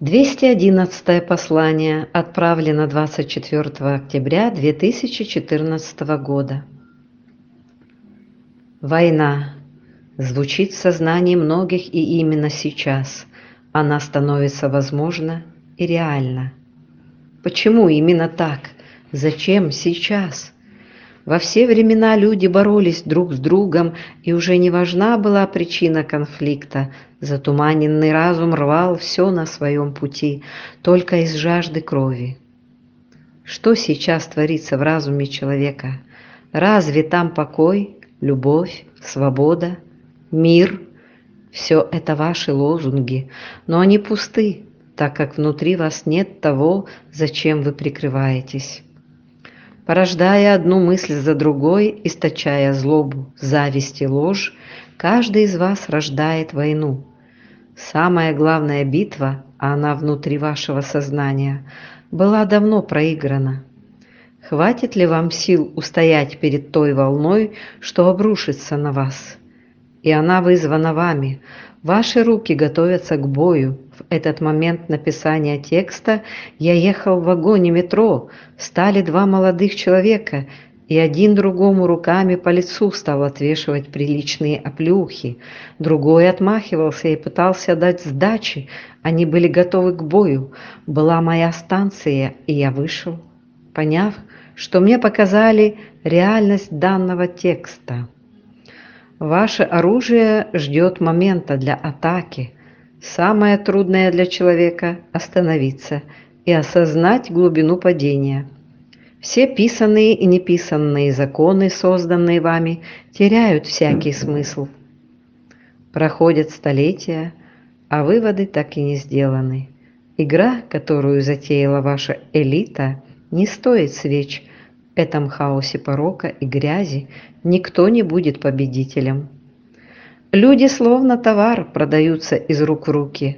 211 послание отправлено 24 октября 2014 года. Война звучит в сознании многих и именно сейчас она становится возможна и реальна. Почему именно так? Зачем сейчас? Во все времена люди боролись друг с другом, и уже не важна была причина конфликта. Затуманенный разум рвал все на своем пути, только из жажды крови. Что сейчас творится в разуме человека? Разве там покой, любовь, свобода, мир? Все это ваши лозунги, но они пусты, так как внутри вас нет того, зачем вы прикрываетесь порождая одну мысль за другой, источая злобу, зависть и ложь, каждый из вас рождает войну. Самая главная битва, а она внутри вашего сознания, была давно проиграна. Хватит ли вам сил устоять перед той волной, что обрушится на вас? И она вызвана вами. Ваши руки готовятся к бою, в этот момент написания текста я ехал в вагоне метро, стали два молодых человека, и один другому руками по лицу стал отвешивать приличные оплюхи, другой отмахивался и пытался дать сдачи, они были готовы к бою. Была моя станция, и я вышел, поняв, что мне показали реальность данного текста. Ваше оружие ждет момента для атаки – Самое трудное для человека – остановиться и осознать глубину падения. Все писанные и неписанные законы, созданные вами, теряют всякий смысл. Проходят столетия, а выводы так и не сделаны. Игра, которую затеяла ваша элита, не стоит свеч. Этом хаосе порока и грязи никто не будет победителем. Люди словно товар продаются из рук в руки.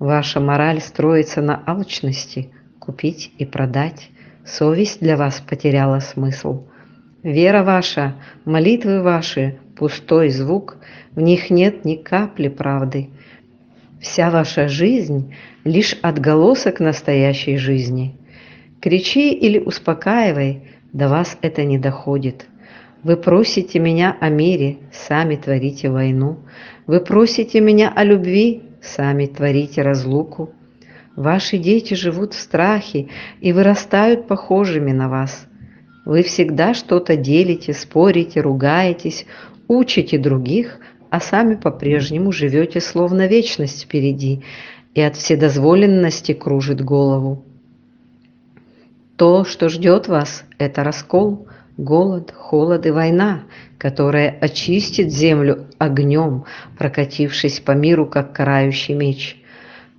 Ваша мораль строится на алчности, купить и продать. Совесть для вас потеряла смысл. Вера ваша, молитвы ваши, пустой звук, в них нет ни капли правды. Вся ваша жизнь – лишь отголосок настоящей жизни. Кричи или успокаивай, до вас это не доходит. Вы просите меня о мире, сами творите войну. Вы просите меня о любви, сами творите разлуку. Ваши дети живут в страхе и вырастают похожими на вас. Вы всегда что-то делите, спорите, ругаетесь, учите других, а сами по-прежнему живете словно вечность впереди, и от вседозволенности кружит голову. То, что ждет вас, это раскол – голод, холод и война, которая очистит землю огнем, прокатившись по миру, как карающий меч.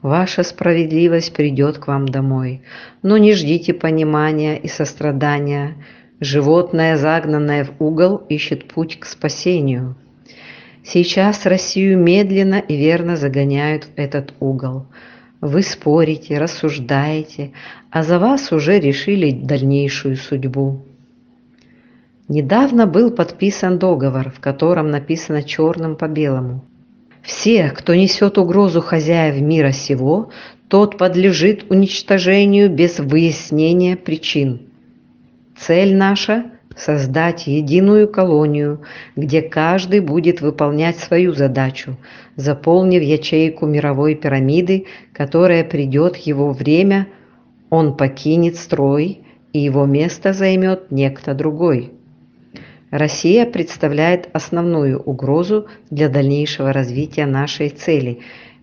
Ваша справедливость придет к вам домой, но не ждите понимания и сострадания. Животное, загнанное в угол, ищет путь к спасению. Сейчас Россию медленно и верно загоняют в этот угол. Вы спорите, рассуждаете, а за вас уже решили дальнейшую судьбу. Недавно был подписан договор, в котором написано черным по белому. Все, кто несет угрозу хозяев мира сего, тот подлежит уничтожению без выяснения причин. Цель наша – создать единую колонию, где каждый будет выполнять свою задачу, заполнив ячейку мировой пирамиды, которая придет его время, он покинет строй, и его место займет некто другой. Россия представляет основную угрозу для дальнейшего развития нашей цели.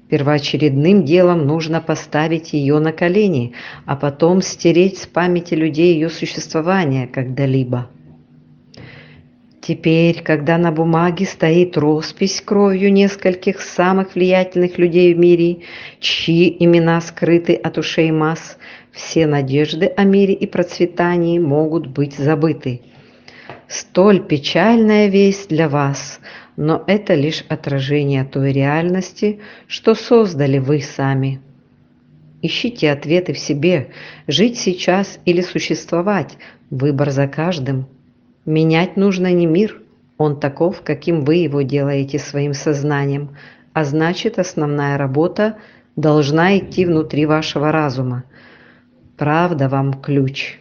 Первоочередным делом нужно поставить ее на колени, а потом стереть с памяти людей ее существование когда-либо. Теперь, когда на бумаге стоит роспись кровью нескольких самых влиятельных людей в мире, чьи имена скрыты от ушей масс, все надежды о мире и процветании могут быть забыты столь печальная весть для вас, но это лишь отражение той реальности, что создали вы сами. Ищите ответы в себе, жить сейчас или существовать, выбор за каждым. Менять нужно не мир, он таков, каким вы его делаете своим сознанием, а значит основная работа должна идти внутри вашего разума. Правда вам ключ.